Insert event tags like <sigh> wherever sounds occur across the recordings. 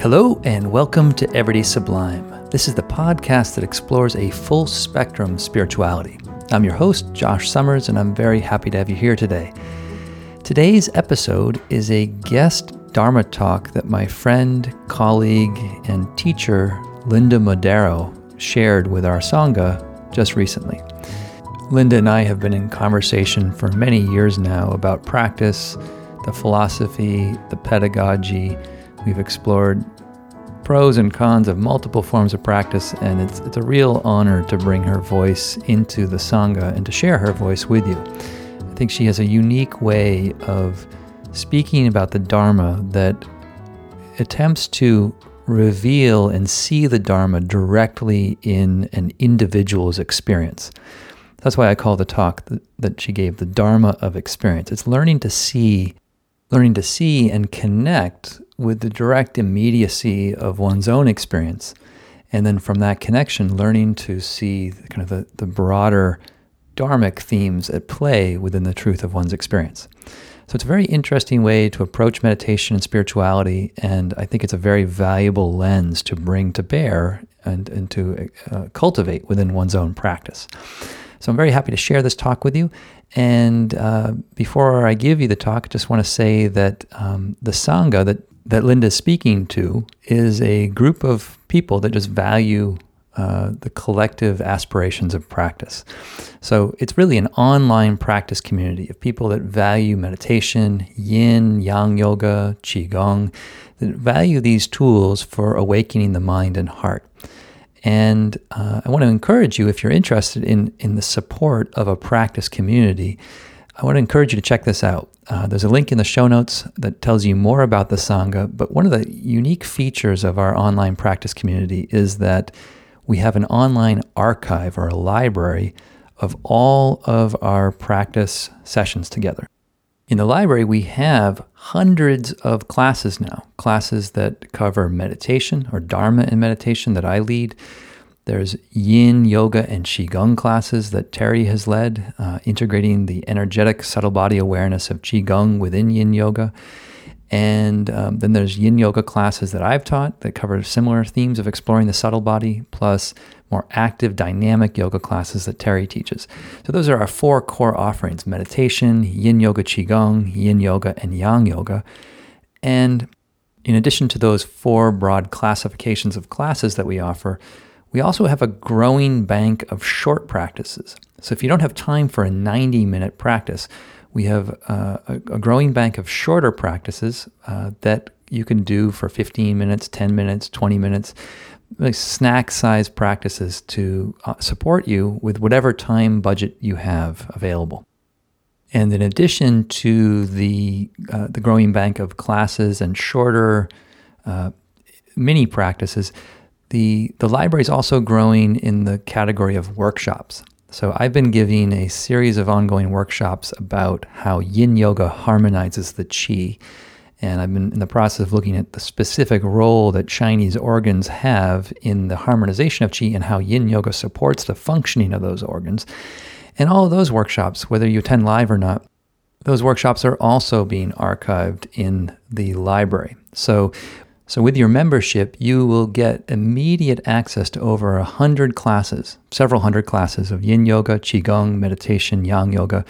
Hello, and welcome to Everyday Sublime. This is the podcast that explores a full spectrum spirituality. I'm your host, Josh Summers, and I'm very happy to have you here today. Today's episode is a guest Dharma talk that my friend, colleague, and teacher, Linda Modaro, shared with our Sangha just recently. Linda and I have been in conversation for many years now about practice, the philosophy, the pedagogy, We've explored pros and cons of multiple forms of practice, and it's, it's a real honor to bring her voice into the Sangha and to share her voice with you. I think she has a unique way of speaking about the Dharma that attempts to reveal and see the Dharma directly in an individual's experience. That's why I call the talk that, that she gave the Dharma of experience. It's learning to see, learning to see and connect with the direct immediacy of one's own experience. And then from that connection, learning to see kind of the, the broader dharmic themes at play within the truth of one's experience. So it's a very interesting way to approach meditation and spirituality, and I think it's a very valuable lens to bring to bear and, and to uh, cultivate within one's own practice. So I'm very happy to share this talk with you. And uh, before I give you the talk, I just want to say that um, the Sangha that that Linda's speaking to is a group of people that just value uh, the collective aspirations of practice. So it's really an online practice community of people that value meditation, yin, yang yoga, qigong, that value these tools for awakening the mind and heart. And uh, I want to encourage you, if you're interested in, in the support of a practice community, I want to encourage you to check this out. Uh, there's a link in the show notes that tells you more about the Sangha. But one of the unique features of our online practice community is that we have an online archive or a library of all of our practice sessions together. In the library, we have hundreds of classes now, classes that cover meditation or Dharma and meditation that I lead. There's yin yoga and qigong classes that Terry has led, uh, integrating the energetic subtle body awareness of qigong within yin yoga. And um, then there's yin yoga classes that I've taught that cover similar themes of exploring the subtle body, plus more active, dynamic yoga classes that Terry teaches. So those are our four core offerings meditation, yin yoga, qigong, yin yoga, and yang yoga. And in addition to those four broad classifications of classes that we offer, we also have a growing bank of short practices. So if you don't have time for a 90 minute practice, we have uh, a, a, growing bank of shorter practices uh, that you can do for 15 minutes, 10 minutes, 20 minutes, like snack size practices to uh, support you with whatever time budget you have available. And in addition to the, uh, the growing bank of classes and shorter uh, mini practices, the, the library is also growing in the category of workshops. So I've been giving a series of ongoing workshops about how yin yoga harmonizes the qi. And I've been in the process of looking at the specific role that Chinese organs have in the harmonization of qi and how yin yoga supports the functioning of those organs. And all of those workshops, whether you attend live or not, those workshops are also being archived in the library. So so, with your membership, you will get immediate access to over a hundred classes, several hundred classes of yin yoga, qigong, meditation, yang yoga,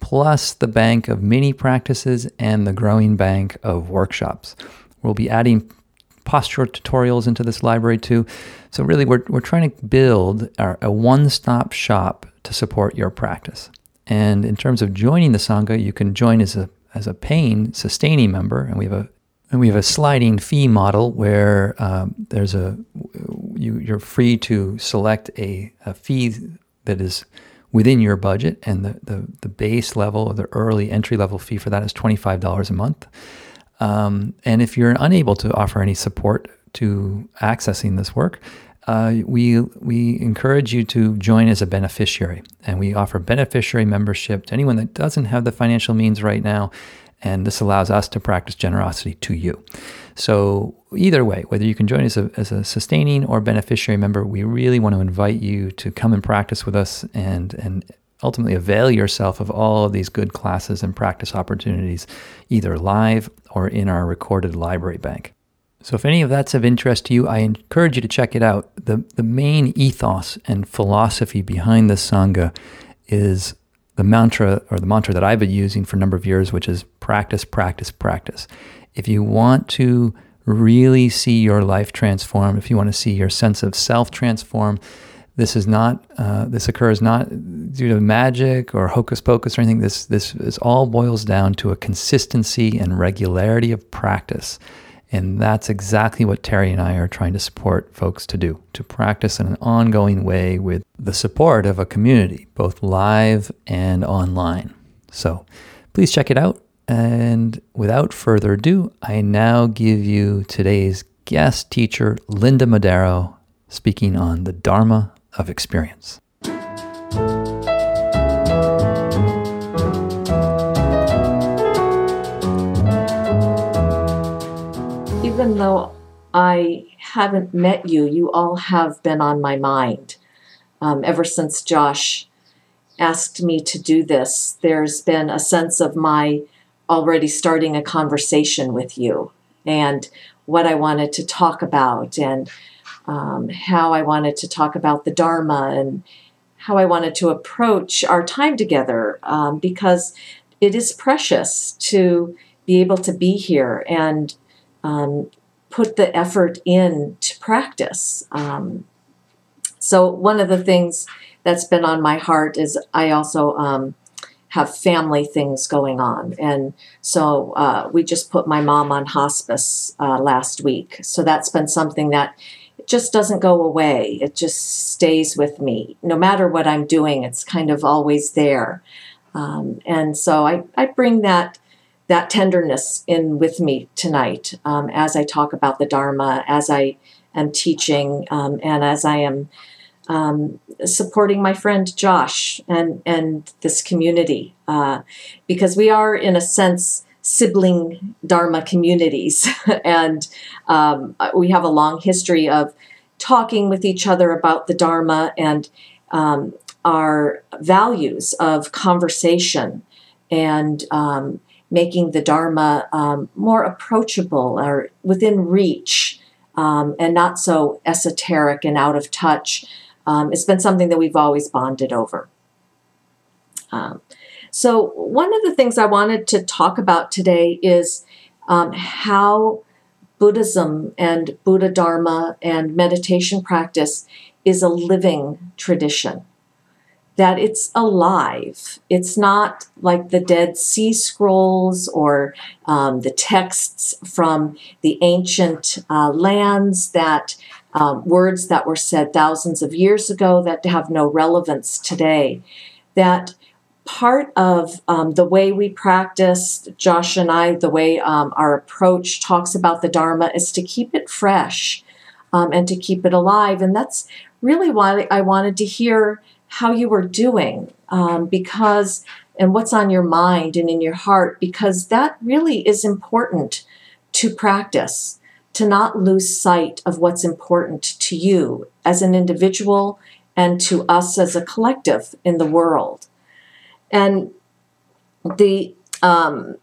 plus the bank of mini practices and the growing bank of workshops. We'll be adding posture tutorials into this library too. So, really, we're, we're trying to build our, a one stop shop to support your practice. And in terms of joining the Sangha, you can join as a as a paying, sustaining member, and we have a and we have a sliding fee model where um, there's a you, you're free to select a, a fee that is within your budget, and the, the, the base level, or the early entry level fee for that is $25 a month. Um, and if you're unable to offer any support to accessing this work, uh, we we encourage you to join as a beneficiary, and we offer beneficiary membership to anyone that doesn't have the financial means right now, and this allows us to practice generosity to you. So either way, whether you can join us as a, as a sustaining or beneficiary member, we really want to invite you to come and practice with us and and ultimately avail yourself of all of these good classes and practice opportunities, either live or in our recorded library bank. So, if any of that's of interest to you, I encourage you to check it out. The, the main ethos and philosophy behind the Sangha is the mantra or the mantra that I've been using for a number of years, which is practice, practice, practice. If you want to really see your life transform, if you want to see your sense of self transform, this is not. Uh, this occurs not due to magic or hocus pocus or anything. This this is all boils down to a consistency and regularity of practice, and that's exactly what Terry and I are trying to support folks to do to practice in an ongoing way with the support of a community, both live and online. So, please check it out. And without further ado, I now give you today's guest teacher, Linda Modaro, speaking on the Dharma of experience. Even though I haven't met you, you all have been on my mind. Um, ever since Josh asked me to do this, there's been a sense of my already starting a conversation with you and what I wanted to talk about and um, how I wanted to talk about the Dharma and how I wanted to approach our time together um, because it is precious to be able to be here and um, put the effort in to practice. Um, so, one of the things that's been on my heart is I also um, have family things going on. And so uh, we just put my mom on hospice uh, last week. So that's been something that just doesn't go away. It just stays with me. No matter what I'm doing, it's kind of always there. Um, and so I, I bring that that tenderness in with me tonight um, as I talk about the Dharma, as I am teaching, um, and as I am um, supporting my friend Josh and and this community uh, because we are in a sense sibling Dharma communities, <laughs> and um, we have a long history of talking with each other about the Dharma and um, our values of conversation and um, making the Dharma um, more approachable or within reach um, and not so esoteric and out of touch. Um, it's been something that we've always bonded over. Um, so, one of the things I wanted to talk about today is um, how Buddhism and Buddha Dharma and meditation practice is a living tradition. That it's alive. It's not like the Dead Sea Scrolls or um, the texts from the ancient uh, lands that um, words that were said thousands of years ago that have no relevance today. That part of um, the way we practice, Josh and I, the way um, our approach talks about the Dharma is to keep it fresh um, and to keep it alive. And that's really why I wanted to hear how you were doing um, because and what's on your mind and in your heart because that really is important to practice to not lose sight of what's important to you as an individual and to us as a collective in the world. And the um,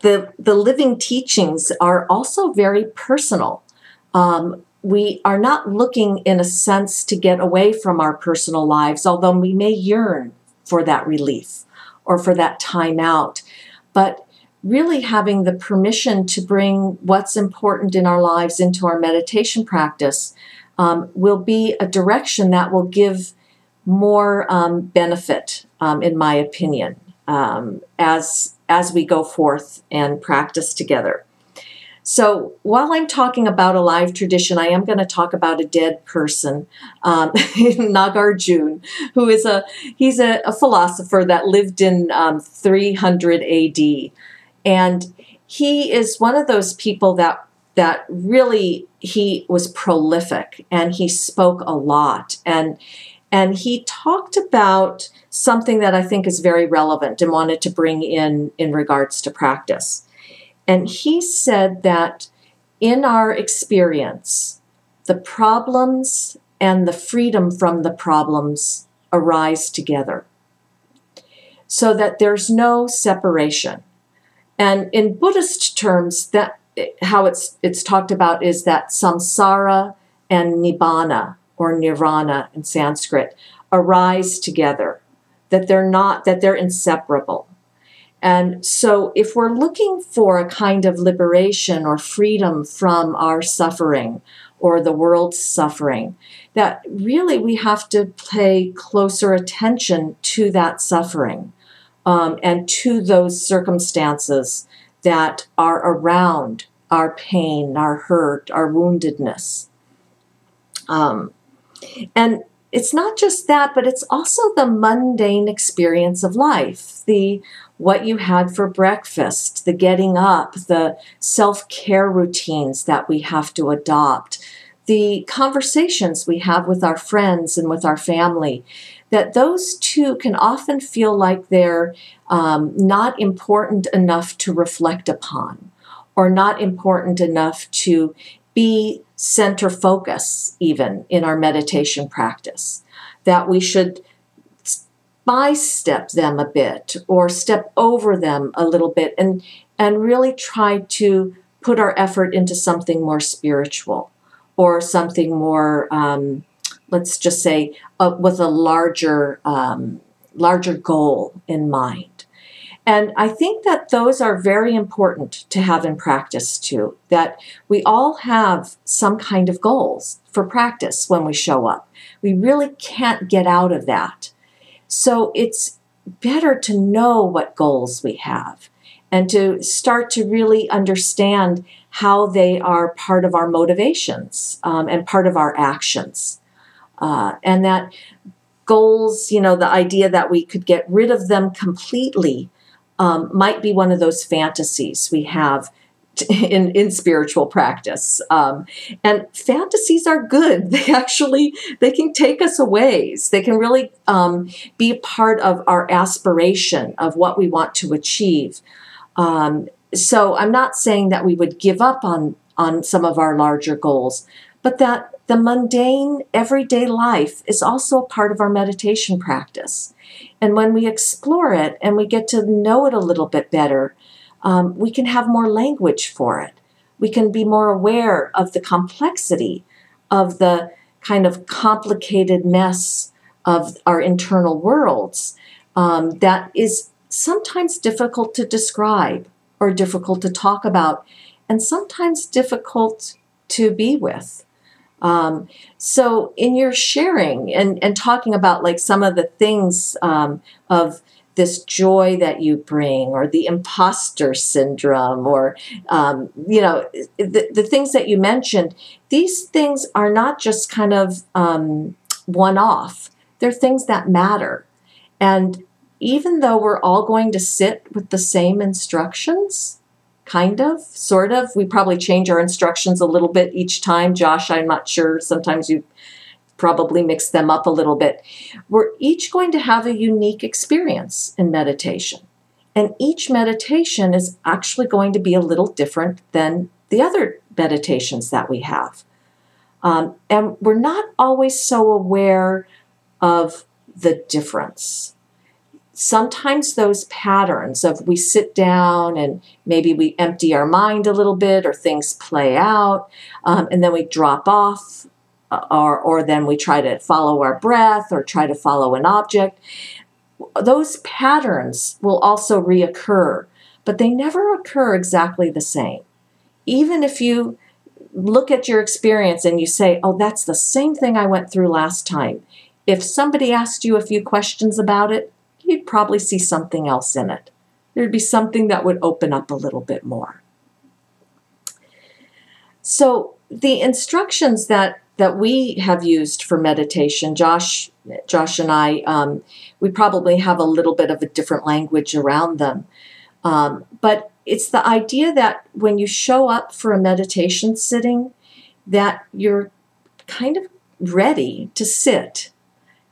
the the living teachings are also very personal. Um, we are not looking, in a sense, to get away from our personal lives, although we may yearn for that relief or for that time out. But really having the permission to bring what's important in our lives into our meditation practice um, will be a direction that will give more um, benefit, um, in my opinion, um, as as we go forth and practice together. So while I'm talking about a live tradition, I am going to talk about a dead person, um, <laughs> Nagarjuna, who is a he's a, a philosopher that lived in um, 300 AD. And he is one of those people that that really he was prolific and he spoke a lot and and he talked about something that I think is very relevant and wanted to bring in in regards to practice. And he said that in our experience, the problems and the freedom from the problems arise together so that there's no separation. And in Buddhist terms, that how it's it's talked about is that samsara and nibbana or nirvana in Sanskrit arise together, that they're not that they're inseparable. And so if we're looking for a kind of liberation or freedom from our suffering or the world's suffering, that really we have to pay closer attention to that suffering um, and to those circumstances that are around our pain, our hurt, our woundedness. Um, and it's not just that, but it's also the mundane experience of life the what you had for breakfast, the getting up, the self care routines that we have to adopt, the conversations we have with our friends and with our family, that those two can often feel like they're um, not important enough to reflect upon or not important enough to be center focus, even in our meditation practice. That we should bystep them a bit or step over them a little bit and, and really try to put our effort into something more spiritual or something more, um, let's just say, uh, with a larger, um, larger goal in mind. And I think that those are very important to have in practice too, that we all have some kind of goals for practice when we show up. We really can't get out of that. So it's better to know what goals we have and to start to really understand how they are part of our motivations um, and part of our actions. Uh, and that goals, you know, the idea that we could get rid of them completely um, might be one of those fantasies we have <laughs> in in spiritual practice. Um, and fantasies are good. <laughs> They actually they can take us a ways. They can really um, be part of our aspiration of what we want to achieve. Um, so i'm not saying that we would give up on on some of our larger goals but that the mundane everyday life is also a part of our meditation practice. And when we explore it and we get to know it a little bit better, um, we can have more language for it. We can be more aware of the complexity of the kind of complicated mess of our internal worlds um, that is sometimes difficult to describe or difficult to talk about and sometimes difficult to be with. Um, so in your sharing and, and talking about like some of the things um, of this joy that you bring or the imposter syndrome or um, you know the, the things that you mentioned these things are not just kind of um, one off they're things that matter and even though we're all going to sit with the same instructions kind of, sort of. We probably change our instructions a little bit each time. Josh, I'm not sure. Sometimes you probably mix them up a little bit. We're each going to have a unique experience in meditation. And each meditation is actually going to be a little different than the other meditations that we have. Um, and we're not always so aware of the difference sometimes those patterns of we sit down and maybe we empty our mind a little bit or things play out um, and then we drop off or, or then we try to follow our breath or try to follow an object those patterns will also reoccur but they never occur exactly the same even if you look at your experience and you say oh that's the same thing i went through last time if somebody asked you a few questions about it you'd probably see something else in it. There'd be something that would open up a little bit more. So the instructions that that we have used for meditation, Josh, Josh and I, um, we probably have a little bit of a different language around them. Um, but it's the idea that when you show up for a meditation sitting, that you're kind of ready to sit,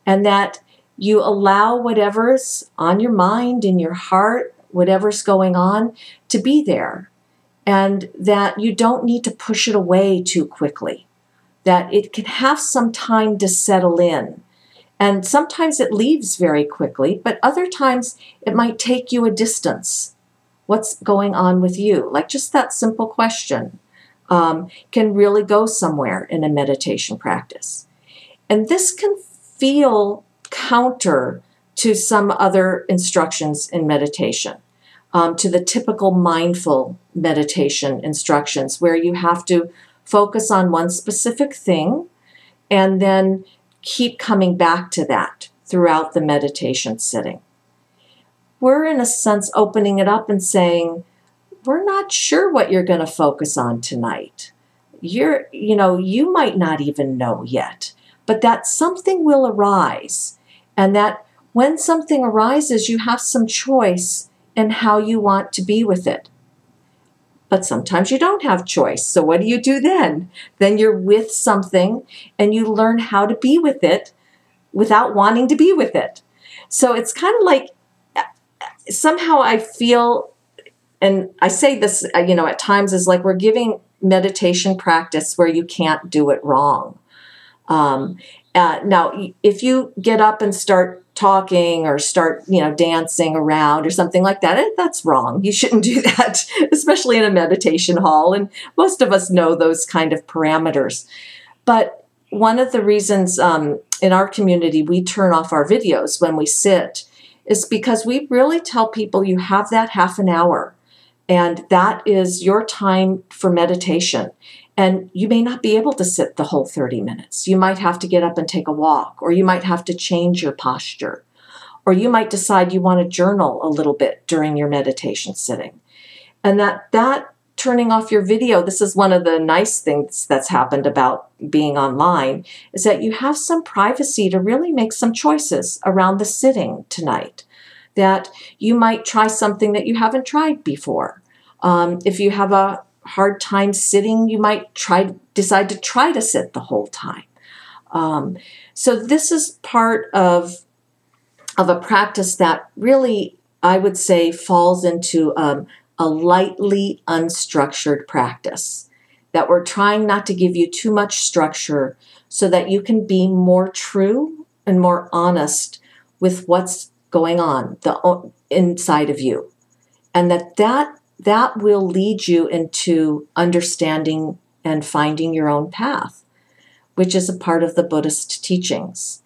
and that you allow whatever's on your mind, in your heart, whatever's going on, to be there. and that you don't need to push it away too quickly, that it can have some time to settle in. And sometimes it leaves very quickly, but other times it might take you a distance. What's going on with you? Like just that simple question um, can really go somewhere in a meditation practice. And this can feel counter to some other instructions in meditation, um, to the typical mindful meditation instructions, where you have to focus on one specific thing and then keep coming back to that throughout the meditation sitting. We're, in a sense, opening it up and saying, we're not sure what you're going to focus on tonight. You're, you know, you might not even know yet, but that something will arise. And that when something arises, you have some choice in how you want to be with it. But sometimes you don't have choice. So what do you do then? Then you're with something and you learn how to be with it without wanting to be with it. So it's kind of like somehow I feel and I say this, uh, you know, at times is like we're giving meditation practice where you can't do it wrong. Um, uh, now, if you get up and start talking or start, you know, dancing around or something like that, that's wrong. You shouldn't do <laughs> that, especially in a meditation hall. And most of us know those kind of parameters. But one of the reasons um, in our community we turn off our videos when we sit is because we really tell people you have that half an hour and that is your time for meditation. And you may not be able to sit the whole 30 minutes. You might have to get up and take a walk, or you might have to change your posture, or you might decide you want to journal a little bit during your meditation sitting. And that, that turning off your video, this is one of the nice things that's happened about being online, is that you have some privacy to really make some choices around the sitting tonight that you might try something that you haven't tried before. Um, if you have a hard time sitting, you might try decide to try to sit the whole time. Um, so this is part of of a practice that really I would say falls into um, a lightly unstructured practice. That we're trying not to give you too much structure so that you can be more true and more honest with what's going on the inside of you and that that that will lead you into understanding and finding your own path which is a part of the buddhist teachings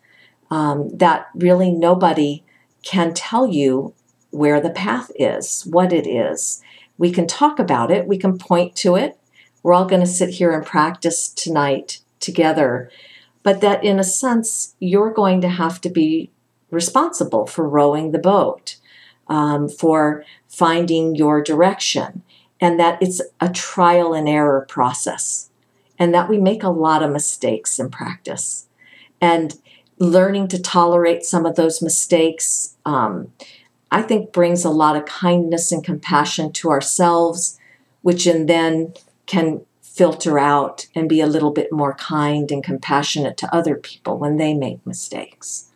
um, that really nobody can tell you where the path is what it is. We can talk about it we can point to it. We're all going to sit here and practice tonight together. But that in a sense you're going to have to be responsible for rowing the boat, um, for finding your direction, and that it's a trial and error process, and that we make a lot of mistakes in practice. And learning to tolerate some of those mistakes, um, I think, brings a lot of kindness and compassion to ourselves, which in then can filter out and be a little bit more kind and compassionate to other people when they make mistakes.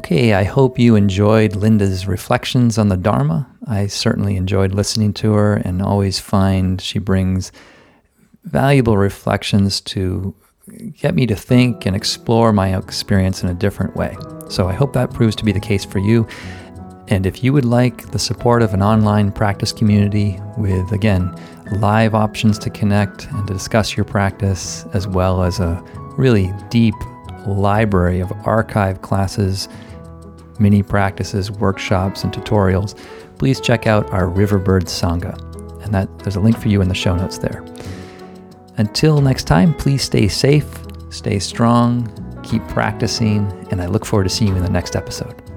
Okay, I hope you enjoyed Linda's reflections on the Dharma. I certainly enjoyed listening to her and always find she brings valuable reflections to get me to think and explore my experience in a different way. So I hope that proves to be the case for you. And if you would like the support of an online practice community with, again, live options to connect and to discuss your practice, as well as a really deep library of archive classes mini practices, workshops, and tutorials, please check out our Riverbird Sangha. And that there's a link for you in the show notes there. Until next time, please stay safe, stay strong, keep practicing, and I look forward to seeing you in the next episode.